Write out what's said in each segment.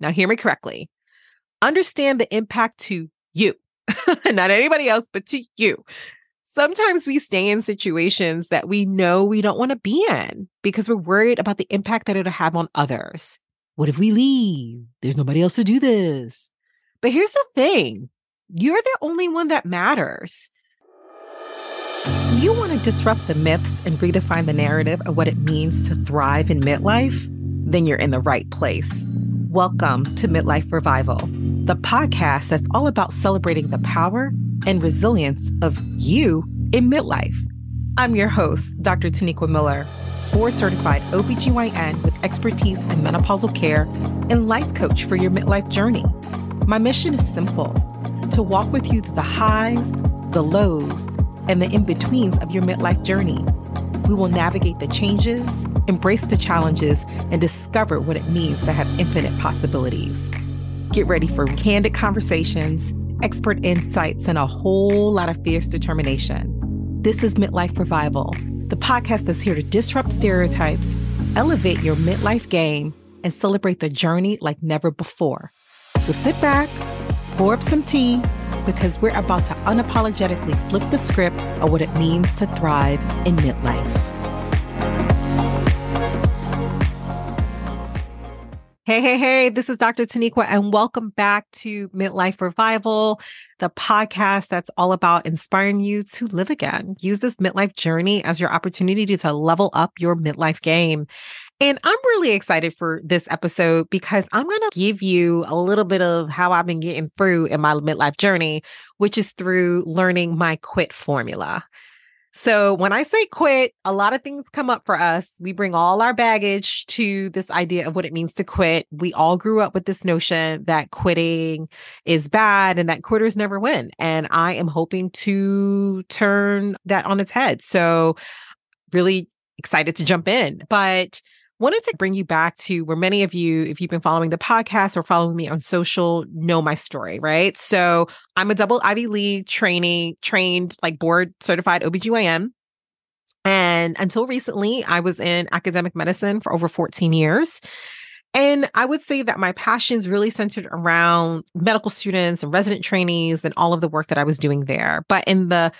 Now, hear me correctly. Understand the impact to you, not anybody else, but to you. Sometimes we stay in situations that we know we don't want to be in because we're worried about the impact that it'll have on others. What if we leave? There's nobody else to do this. But here's the thing you're the only one that matters. Do you want to disrupt the myths and redefine the narrative of what it means to thrive in midlife? Then you're in the right place. Welcome to Midlife Revival, the podcast that's all about celebrating the power and resilience of you in midlife. I'm your host, Dr. Taniqua Miller, board certified OBGYN with expertise in menopausal care and life coach for your midlife journey. My mission is simple to walk with you through the highs, the lows, and the in betweens of your midlife journey. We will navigate the changes, embrace the challenges, and discover what it means to have infinite possibilities. Get ready for candid conversations, expert insights, and a whole lot of fierce determination. This is Midlife Revival, the podcast that's here to disrupt stereotypes, elevate your midlife game, and celebrate the journey like never before. So sit back, pour up some tea, because we're about to unapologetically flip the script of what it means to thrive in midlife. Hey, hey, hey, this is Dr. Taniqua, and welcome back to Midlife Revival, the podcast that's all about inspiring you to live again. Use this midlife journey as your opportunity to level up your midlife game. And I'm really excited for this episode because I'm going to give you a little bit of how I've been getting through in my midlife journey, which is through learning my quit formula. So when I say quit, a lot of things come up for us. We bring all our baggage to this idea of what it means to quit. We all grew up with this notion that quitting is bad and that quitters never win. And I am hoping to turn that on its head. So really excited to jump in. But wanted to bring you back to where many of you, if you've been following the podcast or following me on social, know my story, right? So I'm a double Ivy League trainee, trained, like board certified OBGYN. And until recently, I was in academic medicine for over 14 years. And I would say that my passions really centered around medical students and resident trainees and all of the work that I was doing there. But in the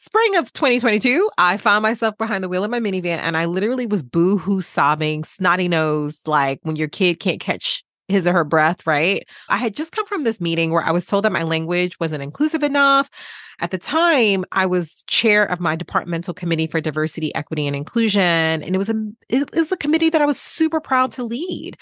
Spring of 2022, I found myself behind the wheel of my minivan and I literally was boo hoo sobbing, snotty nose, like when your kid can't catch his or her breath, right? I had just come from this meeting where I was told that my language wasn't inclusive enough. At the time, I was chair of my departmental committee for diversity, equity, and inclusion. And it was a it was the committee that I was super proud to lead.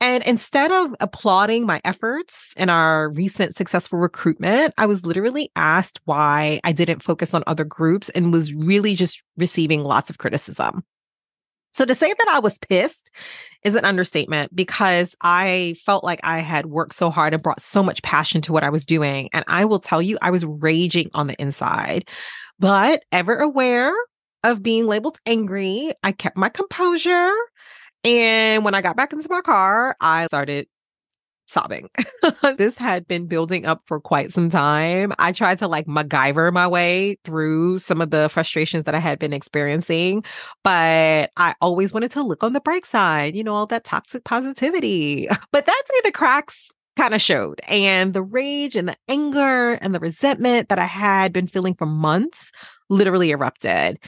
And instead of applauding my efforts in our recent successful recruitment, I was literally asked why I didn't focus on other groups and was really just receiving lots of criticism. So to say that I was pissed is an understatement because I felt like I had worked so hard and brought so much passion to what I was doing. And I will tell you, I was raging on the inside, but ever aware of being labeled angry, I kept my composure. And when I got back into my car, I started sobbing. this had been building up for quite some time. I tried to like MacGyver my way through some of the frustrations that I had been experiencing, but I always wanted to look on the bright side, you know, all that toxic positivity. But that's where the cracks kind of showed. And the rage and the anger and the resentment that I had been feeling for months literally erupted.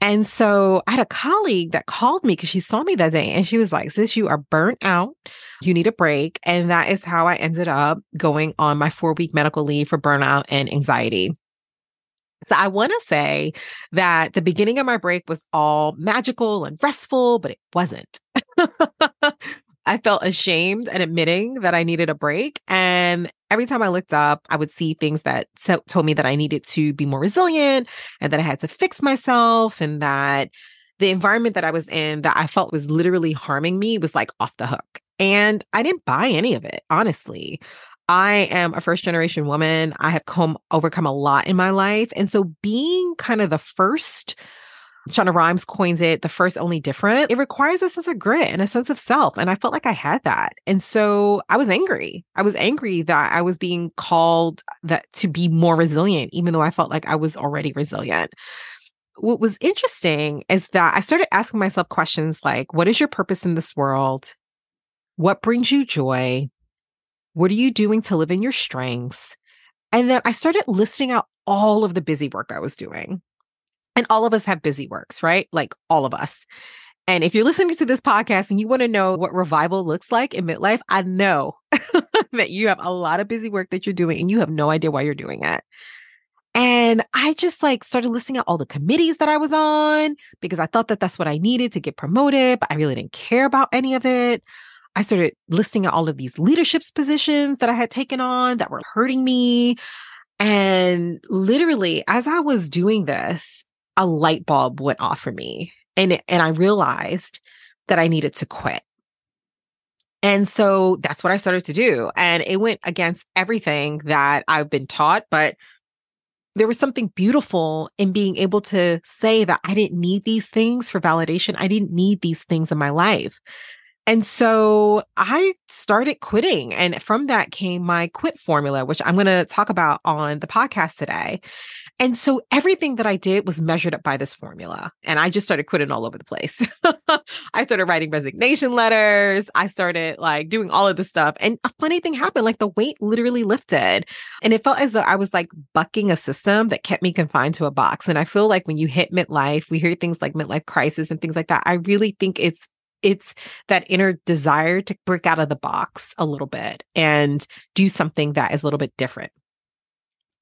And so I had a colleague that called me because she saw me that day and she was like, Sis, you are burnt out. You need a break. And that is how I ended up going on my four week medical leave for burnout and anxiety. So I want to say that the beginning of my break was all magical and restful, but it wasn't. I felt ashamed at admitting that I needed a break. And every time I looked up, I would see things that so- told me that I needed to be more resilient and that I had to fix myself and that the environment that I was in that I felt was literally harming me was like off the hook. And I didn't buy any of it, honestly. I am a first generation woman. I have come overcome a lot in my life. And so being kind of the first Shonda Rhimes coins it the first only different. It requires a sense of grit and a sense of self. And I felt like I had that. And so I was angry. I was angry that I was being called that to be more resilient, even though I felt like I was already resilient. What was interesting is that I started asking myself questions like, what is your purpose in this world? What brings you joy? What are you doing to live in your strengths? And then I started listing out all of the busy work I was doing. And all of us have busy works, right? Like all of us. And if you're listening to this podcast and you want to know what revival looks like in midlife, I know that you have a lot of busy work that you're doing and you have no idea why you're doing it. And I just like started listing out all the committees that I was on because I thought that that's what I needed to get promoted, but I really didn't care about any of it. I started listing out all of these leadership positions that I had taken on that were hurting me. And literally, as I was doing this, a light bulb went off for me. And, and I realized that I needed to quit. And so that's what I started to do. And it went against everything that I've been taught, but there was something beautiful in being able to say that I didn't need these things for validation. I didn't need these things in my life. And so I started quitting. And from that came my quit formula, which I'm going to talk about on the podcast today. And so everything that I did was measured up by this formula. And I just started quitting all over the place. I started writing resignation letters. I started like doing all of this stuff. And a funny thing happened like the weight literally lifted. And it felt as though I was like bucking a system that kept me confined to a box. And I feel like when you hit midlife, we hear things like midlife crisis and things like that. I really think it's it's that inner desire to break out of the box a little bit and do something that is a little bit different.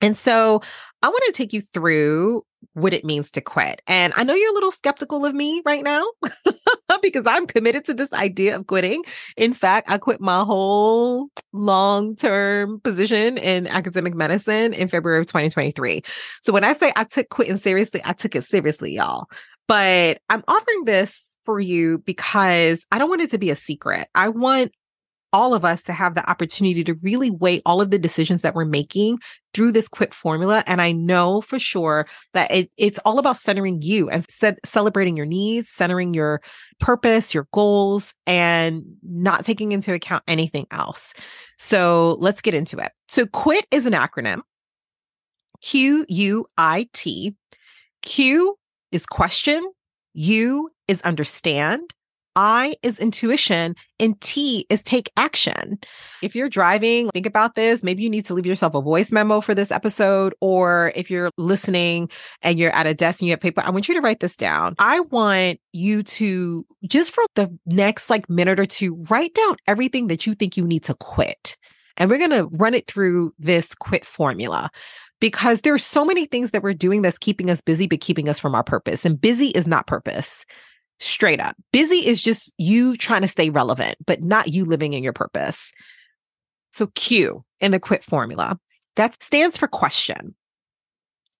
And so I want to take you through what it means to quit. And I know you're a little skeptical of me right now because I'm committed to this idea of quitting. In fact, I quit my whole long term position in academic medicine in February of 2023. So when I say I took quitting seriously, I took it seriously, y'all. But I'm offering this for you because I don't want it to be a secret. I want all of us to have the opportunity to really weigh all of the decisions that we're making through this quit formula. And I know for sure that it, it's all about centering you and celebrating your needs, centering your purpose, your goals, and not taking into account anything else. So let's get into it. So quit is an acronym Q U I T. Q is question, U is understand. I is intuition and T is take action. If you're driving, think about this. Maybe you need to leave yourself a voice memo for this episode. Or if you're listening and you're at a desk and you have paper, I want you to write this down. I want you to just for the next like minute or two, write down everything that you think you need to quit. And we're going to run it through this quit formula because there's so many things that we're doing that's keeping us busy, but keeping us from our purpose. And busy is not purpose straight up. Busy is just you trying to stay relevant, but not you living in your purpose. So Q in the quit formula, that stands for question.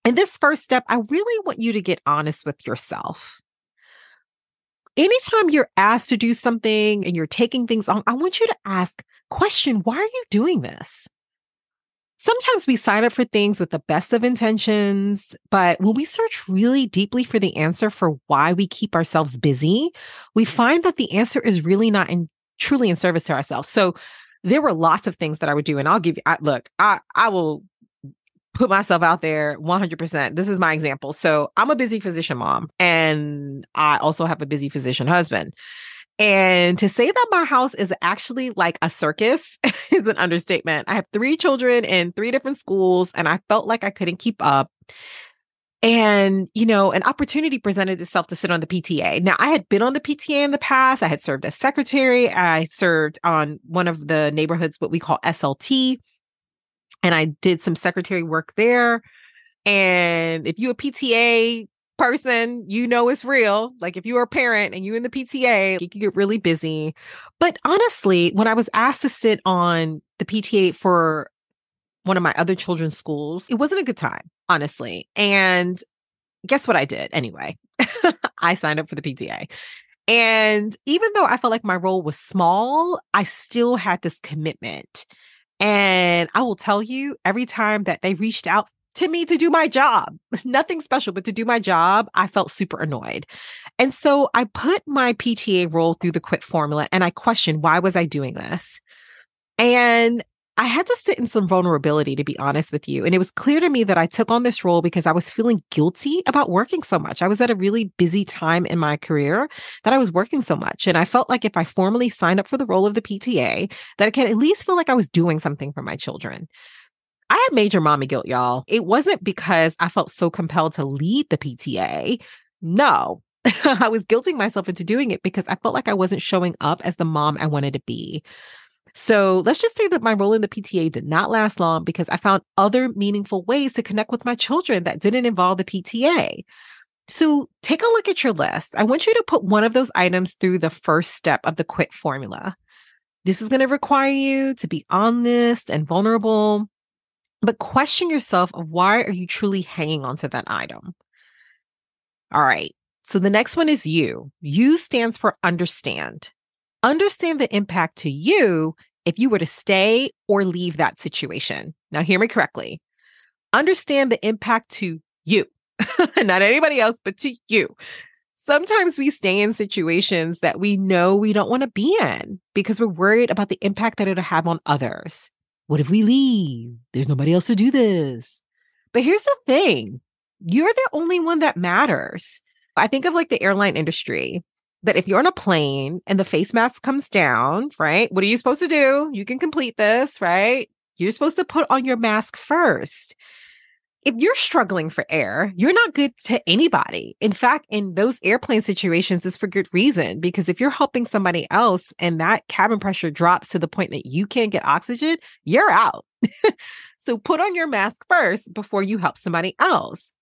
In this first step, I really want you to get honest with yourself. Anytime you're asked to do something and you're taking things on, I want you to ask, question, why are you doing this? Sometimes we sign up for things with the best of intentions, but when we search really deeply for the answer for why we keep ourselves busy, we mm-hmm. find that the answer is really not in truly in service to ourselves. So there were lots of things that I would do, and I'll give you. I, look, I I will put myself out there 100%. This is my example. So I'm a busy physician mom, and I also have a busy physician husband. And to say that my house is actually like a circus is an understatement. I have three children in three different schools, and I felt like I couldn't keep up. And, you know, an opportunity presented itself to sit on the PTA. Now, I had been on the PTA in the past. I had served as secretary. I served on one of the neighborhoods, what we call SLT. And I did some secretary work there. And if you a PTA person, you know is real. Like if you are a parent and you in the PTA, you can get really busy. But honestly, when I was asked to sit on the PTA for one of my other children's schools, it wasn't a good time, honestly. And guess what I did anyway? I signed up for the PTA. And even though I felt like my role was small, I still had this commitment. And I will tell you, every time that they reached out to me to do my job. Nothing special, but to do my job, I felt super annoyed. And so I put my PTA role through the quit formula and I questioned why was I doing this? And I had to sit in some vulnerability, to be honest with you. And it was clear to me that I took on this role because I was feeling guilty about working so much. I was at a really busy time in my career that I was working so much. And I felt like if I formally signed up for the role of the PTA, that I can at least feel like I was doing something for my children. I had major mommy guilt, y'all. It wasn't because I felt so compelled to lead the PTA. No, I was guilting myself into doing it because I felt like I wasn't showing up as the mom I wanted to be. So let's just say that my role in the PTA did not last long because I found other meaningful ways to connect with my children that didn't involve the PTA. So take a look at your list. I want you to put one of those items through the first step of the quit formula. This is going to require you to be honest and vulnerable, but question yourself of why are you truly hanging on to that item? All right. So the next one is you. You stands for understand understand the impact to you if you were to stay or leave that situation. Now, hear me correctly. Understand the impact to you, not anybody else, but to you. Sometimes we stay in situations that we know we don't want to be in because we're worried about the impact that it'll have on others. What if we leave? There's nobody else to do this. But here's the thing you're the only one that matters. I think of like the airline industry that if you're on a plane and the face mask comes down, right? What are you supposed to do? You can complete this, right? You're supposed to put on your mask first. If you're struggling for air, you're not good to anybody. In fact, in those airplane situations, it's for good reason. Because if you're helping somebody else and that cabin pressure drops to the point that you can't get oxygen, you're out. so put on your mask first before you help somebody else.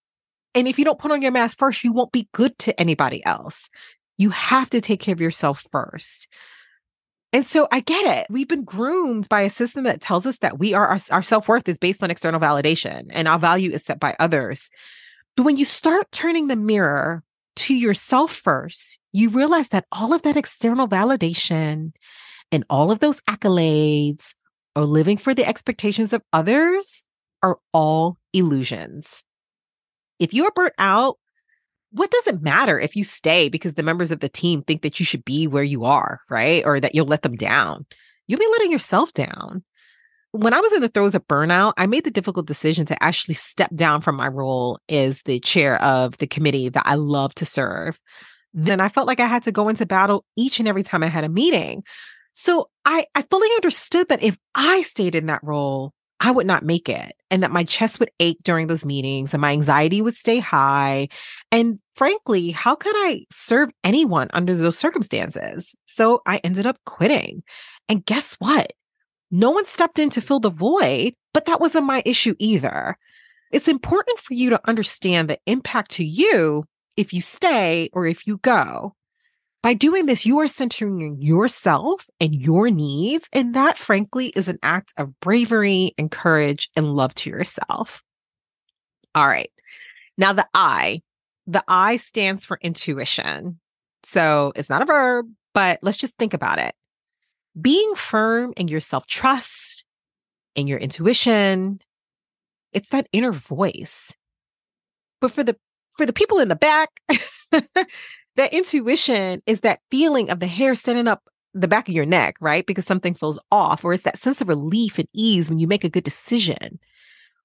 And if you don't put on your mask first, you won't be good to anybody else. You have to take care of yourself first. And so I get it. We've been groomed by a system that tells us that we are our, our self worth is based on external validation and our value is set by others. But when you start turning the mirror to yourself first, you realize that all of that external validation and all of those accolades or living for the expectations of others are all illusions. If you are burnt out what does it matter if you stay because the members of the team think that you should be where you are, right? Or that you'll let them down? You'll be letting yourself down. When I was in the throes of burnout, I made the difficult decision to actually step down from my role as the chair of the committee that I love to serve. Then I felt like I had to go into battle each and every time I had a meeting. So I, I fully understood that if I stayed in that role, I would not make it and that my chest would ache during those meetings and my anxiety would stay high. And frankly, how could I serve anyone under those circumstances? So I ended up quitting. And guess what? No one stepped in to fill the void, but that wasn't my issue either. It's important for you to understand the impact to you if you stay or if you go. By doing this, you are centering yourself and your needs. And that, frankly, is an act of bravery and courage and love to yourself. All right. Now, the I, the I stands for intuition. So it's not a verb, but let's just think about it. Being firm in your self trust, in your intuition, it's that inner voice. But for the for the people in the back, that intuition is that feeling of the hair standing up the back of your neck, right? Because something feels off, or it's that sense of relief and ease when you make a good decision.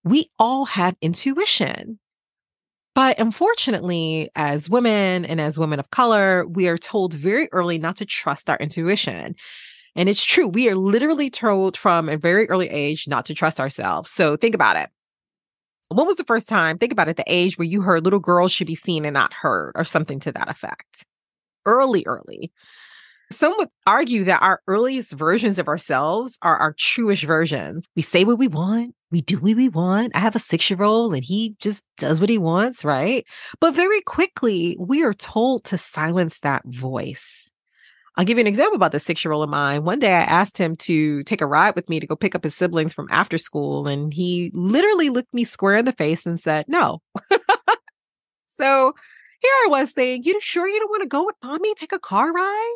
We all have intuition. But unfortunately, as women and as women of color, we are told very early not to trust our intuition. And it's true. We are literally told from a very early age not to trust ourselves. So think about it. When was the first time, think about it, the age where you heard little girls should be seen and not heard, or something to that effect? Early, early. Some would argue that our earliest versions of ourselves are our truest versions. We say what we want, we do what we want. I have a six year old and he just does what he wants, right? But very quickly, we are told to silence that voice. I'll give you an example about the six year old of mine. One day I asked him to take a ride with me to go pick up his siblings from after school, and he literally looked me square in the face and said, No. so here I was saying, You sure you don't want to go with mommy, take a car ride?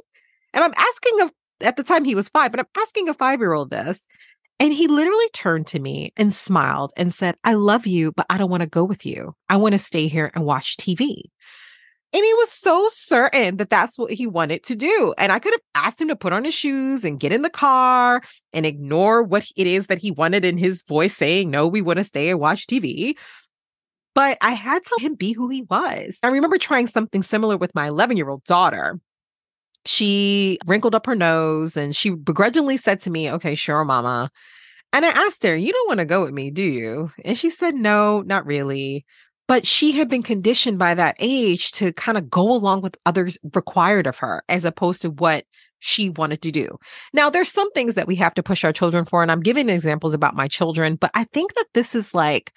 And I'm asking a, at the time he was five, but I'm asking a five year old this. And he literally turned to me and smiled and said, I love you, but I don't want to go with you. I want to stay here and watch TV. And he was so certain that that's what he wanted to do. And I could have asked him to put on his shoes and get in the car and ignore what it is that he wanted in his voice saying, no, we want to stay and watch TV. But I had to let him be who he was. I remember trying something similar with my 11 year old daughter. She wrinkled up her nose and she begrudgingly said to me, Okay, sure, mama. And I asked her, You don't want to go with me, do you? And she said, No, not really. But she had been conditioned by that age to kind of go along with others required of her as opposed to what she wanted to do. Now, there's some things that we have to push our children for, and I'm giving examples about my children, but I think that this is like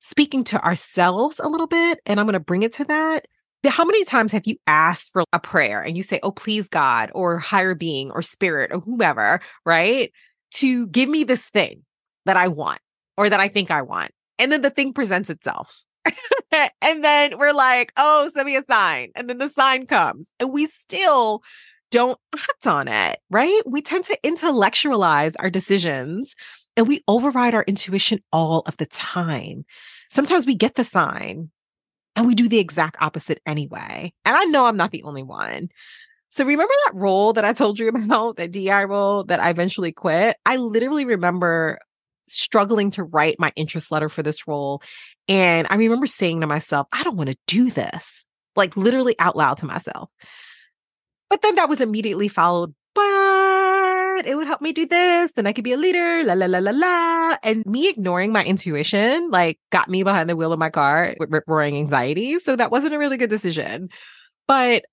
speaking to ourselves a little bit, and I'm going to bring it to that. How many times have you asked for a prayer and you say, Oh, please, God, or higher being, or spirit, or whoever, right? To give me this thing that I want or that I think I want. And then the thing presents itself. and then we're like, Oh, send me a sign. And then the sign comes, and we still don't act on it, right? We tend to intellectualize our decisions and we override our intuition all of the time. Sometimes we get the sign and we do the exact opposite anyway. And I know I'm not the only one. So remember that role that I told you about, that DI role that I eventually quit? I literally remember struggling to write my interest letter for this role. And I remember saying to myself, I don't want to do this, like literally out loud to myself. But then that was immediately followed but it would help me do this. Then I could be a leader, la, la, la, la, la. And me ignoring my intuition, like, got me behind the wheel of my car with rip roaring anxiety. So that wasn't a really good decision. But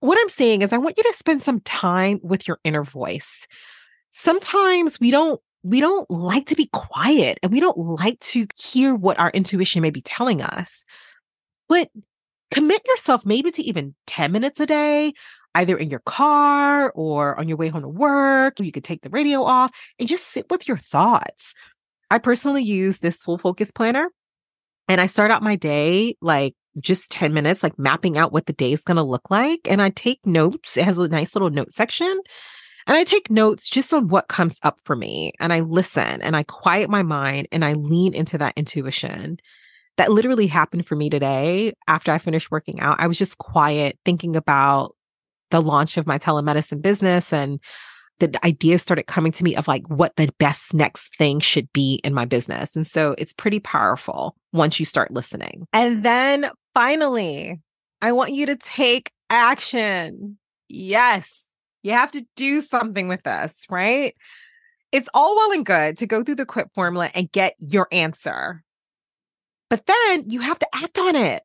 what I'm saying is, I want you to spend some time with your inner voice. Sometimes we don't we don't like to be quiet and we don't like to hear what our intuition may be telling us. But commit yourself maybe to even 10 minutes a day, either in your car or on your way home to work. You could take the radio off and just sit with your thoughts. I personally use this full focus planner and I start out my day like just 10 minutes, like mapping out what the day is going to look like. And I take notes. It has a nice little note section. And I take notes just on what comes up for me. And I listen and I quiet my mind and I lean into that intuition. That literally happened for me today after I finished working out. I was just quiet, thinking about the launch of my telemedicine business and the ideas started coming to me of like what the best next thing should be in my business. And so it's pretty powerful once you start listening. And then finally, I want you to take action. Yes, you have to do something with this, right? It's all well and good to go through the quit formula and get your answer. But then you have to act on it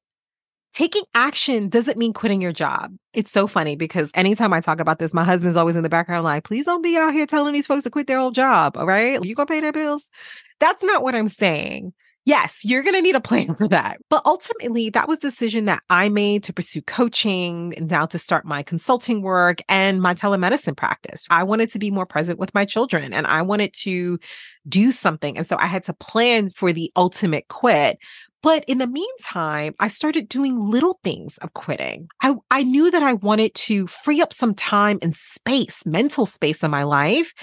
taking action doesn't mean quitting your job. It's so funny because anytime I talk about this, my husband's always in the background, like, please don't be out here telling these folks to quit their old job. All right. You gonna pay their bills? That's not what I'm saying. Yes, you're going to need a plan for that. But ultimately, that was the decision that I made to pursue coaching and now to start my consulting work and my telemedicine practice. I wanted to be more present with my children and I wanted to do something. And so I had to plan for the ultimate quit, but in the meantime, I started doing little things of quitting. I, I knew that I wanted to free up some time and space, mental space in my life,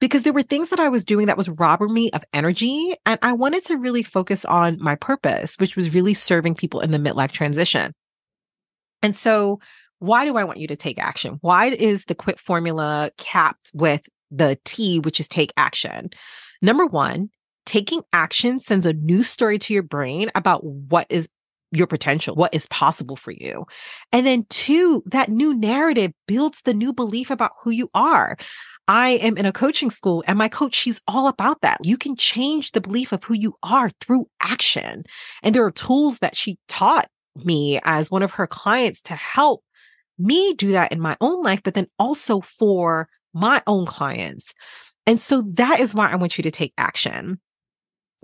because there were things that I was doing that was robbing me of energy. And I wanted to really focus on my purpose, which was really serving people in the midlife transition. And so, why do I want you to take action? Why is the quit formula capped with the T, which is take action? Number one, taking action sends a new story to your brain about what is your potential, what is possible for you. And then, two, that new narrative builds the new belief about who you are. I am in a coaching school and my coach, she's all about that. You can change the belief of who you are through action. And there are tools that she taught me as one of her clients to help me do that in my own life, but then also for my own clients. And so that is why I want you to take action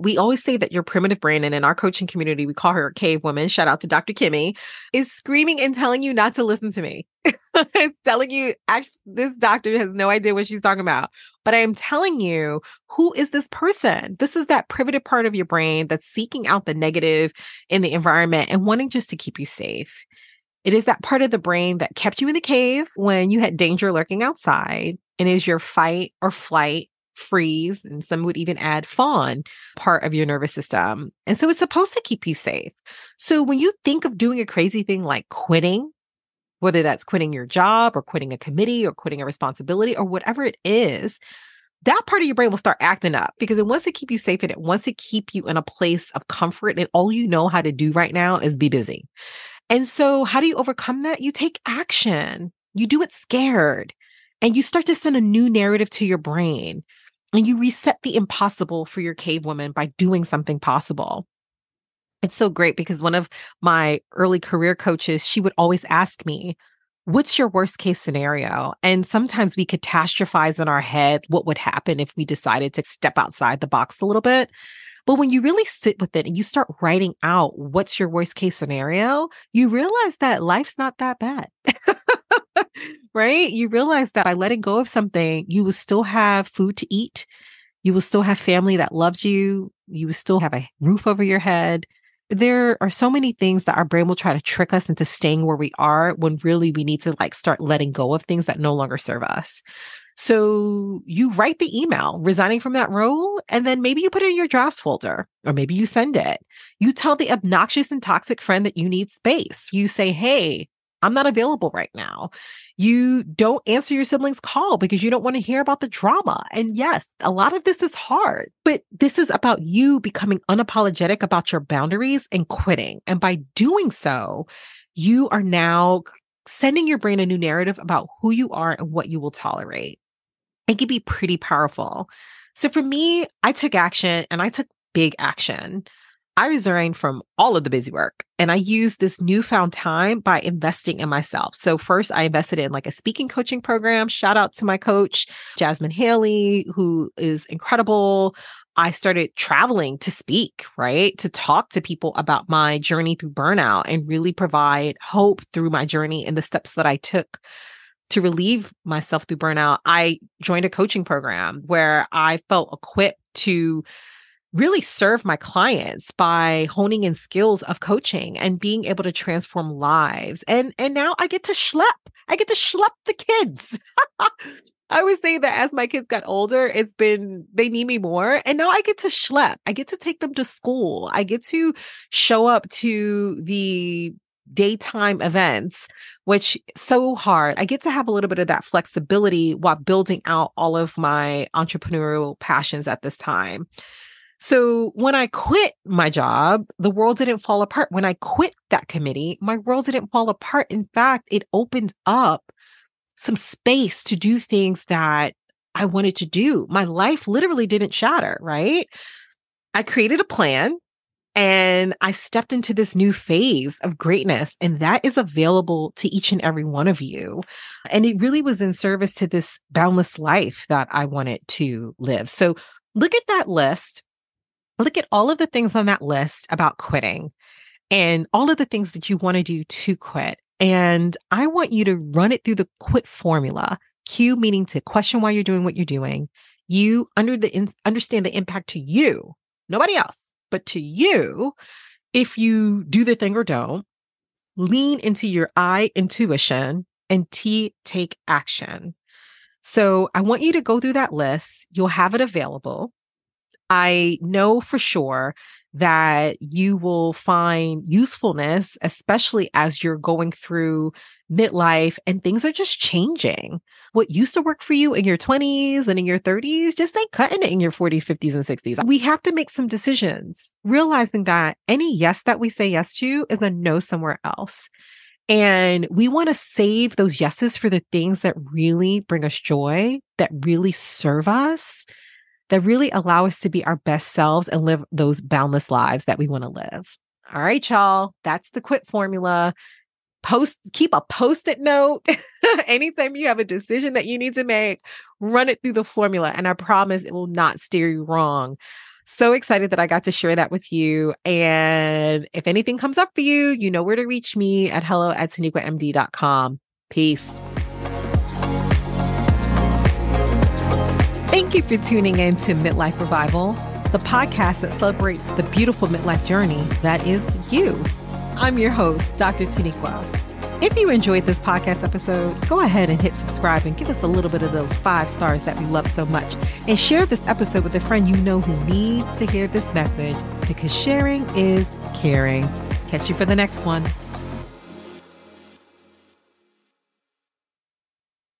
we always say that your primitive brain, and in our coaching community, we call her a cave woman. Shout out to Dr. Kimmy, is screaming and telling you not to listen to me. telling you, actually, this doctor has no idea what she's talking about. But I am telling you, who is this person? This is that primitive part of your brain that's seeking out the negative in the environment and wanting just to keep you safe. It is that part of the brain that kept you in the cave when you had danger lurking outside and is your fight or flight freeze, and some would even add fawn part of your nervous system. And so it's supposed to keep you safe. So when you think of doing a crazy thing like quitting, whether that's quitting your job or quitting a committee or quitting a responsibility or whatever it is, that part of your brain will start acting up because it wants to keep you safe and it wants to keep you in a place of comfort. And all you know how to do right now is be busy. And so, how do you overcome that? You take action, you do it scared, and you start to send a new narrative to your brain. And you reset the impossible for your cave woman by doing something possible. It's so great because one of my early career coaches, she would always ask me, What's your worst case scenario? And sometimes we catastrophize in our head what would happen if we decided to step outside the box a little bit. But when you really sit with it and you start writing out what's your worst case scenario, you realize that life's not that bad. right? You realize that by letting go of something, you will still have food to eat. You will still have family that loves you. You will still have a roof over your head there are so many things that our brain will try to trick us into staying where we are when really we need to like start letting go of things that no longer serve us. So you write the email resigning from that role, and then maybe you put it in your drafts folder, or maybe you send it. You tell the obnoxious and toxic friend that you need space. You say, Hey, I'm not available right now. You don't answer your siblings' call because you don't want to hear about the drama. And yes, a lot of this is hard, but this is about you becoming unapologetic about your boundaries and quitting. And by doing so, you are now sending your brain a new narrative about who you are and what you will tolerate. It can be pretty powerful. So for me, I took action and I took big action. I resigned from all of the busy work and I used this newfound time by investing in myself. So, first, I invested in like a speaking coaching program. Shout out to my coach, Jasmine Haley, who is incredible. I started traveling to speak, right? To talk to people about my journey through burnout and really provide hope through my journey and the steps that I took to relieve myself through burnout. I joined a coaching program where I felt equipped to really serve my clients by honing in skills of coaching and being able to transform lives. And and now I get to schlep. I get to schlep the kids. I would say that as my kids got older, it's been they need me more. And now I get to schlep. I get to take them to school. I get to show up to the daytime events, which so hard. I get to have a little bit of that flexibility while building out all of my entrepreneurial passions at this time. So when I quit my job, the world didn't fall apart. When I quit that committee, my world didn't fall apart. In fact, it opened up some space to do things that I wanted to do. My life literally didn't shatter, right? I created a plan and I stepped into this new phase of greatness, and that is available to each and every one of you. And it really was in service to this boundless life that I wanted to live. So look at that list look at all of the things on that list about quitting and all of the things that you want to do to quit. And I want you to run it through the quit formula. Q meaning to question why you're doing what you're doing. You under the in, understand the impact to you, nobody else, but to you. If you do the thing or don't, lean into your I intuition and T take action. So I want you to go through that list. You'll have it available. I know for sure that you will find usefulness, especially as you're going through midlife and things are just changing. What used to work for you in your 20s and in your 30s just ain't cutting it in your 40s, 50s, and 60s. We have to make some decisions, realizing that any yes that we say yes to is a no somewhere else. And we want to save those yeses for the things that really bring us joy, that really serve us, that really allow us to be our best selves and live those boundless lives that we want to live. All right, y'all. That's the quit formula. Post, keep a post it note. Anytime you have a decision that you need to make, run it through the formula. And I promise it will not steer you wrong. So excited that I got to share that with you. And if anything comes up for you, you know where to reach me at hello at. Peace. Thank you for tuning in to Midlife Revival, the podcast that celebrates the beautiful midlife journey that is you. I'm your host, Dr. Taniqua. If you enjoyed this podcast episode, go ahead and hit subscribe and give us a little bit of those five stars that we love so much. And share this episode with a friend you know who needs to hear this message because sharing is caring. Catch you for the next one.